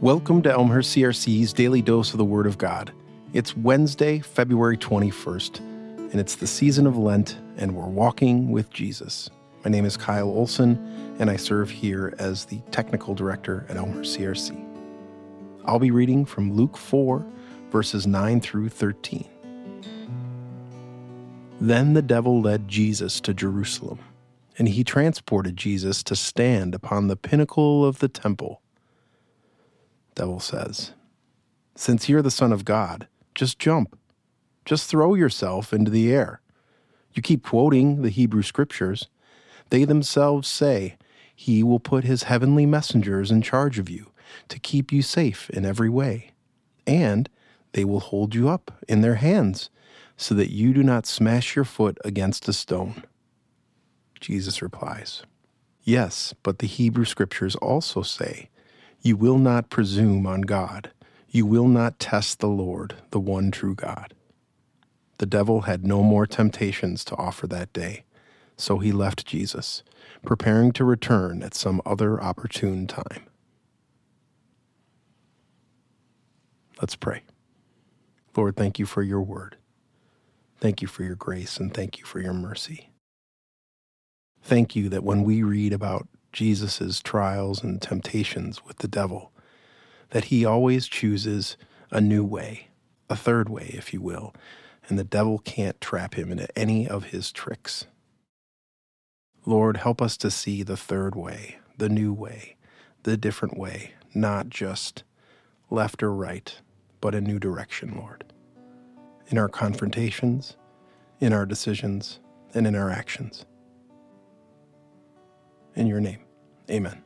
Welcome to Elmhurst CRC's Daily Dose of the Word of God. It's Wednesday, February 21st, and it's the season of Lent, and we're walking with Jesus. My name is Kyle Olson, and I serve here as the technical director at Elmhurst CRC. I'll be reading from Luke 4, verses 9 through 13. Then the devil led Jesus to Jerusalem, and he transported Jesus to stand upon the pinnacle of the temple devil says. Since you're the Son of God, just jump. Just throw yourself into the air. You keep quoting the Hebrew scriptures. They themselves say, He will put His heavenly messengers in charge of you to keep you safe in every way. And they will hold you up in their hands so that you do not smash your foot against a stone. Jesus replies, Yes, but the Hebrew scriptures also say, you will not presume on God. You will not test the Lord, the one true God. The devil had no more temptations to offer that day, so he left Jesus, preparing to return at some other opportune time. Let's pray. Lord, thank you for your word. Thank you for your grace and thank you for your mercy. Thank you that when we read about Jesus' trials and temptations with the devil, that he always chooses a new way, a third way, if you will, and the devil can't trap him into any of his tricks. Lord, help us to see the third way, the new way, the different way, not just left or right, but a new direction, Lord. In our confrontations, in our decisions, and in our actions. In your name. Amen.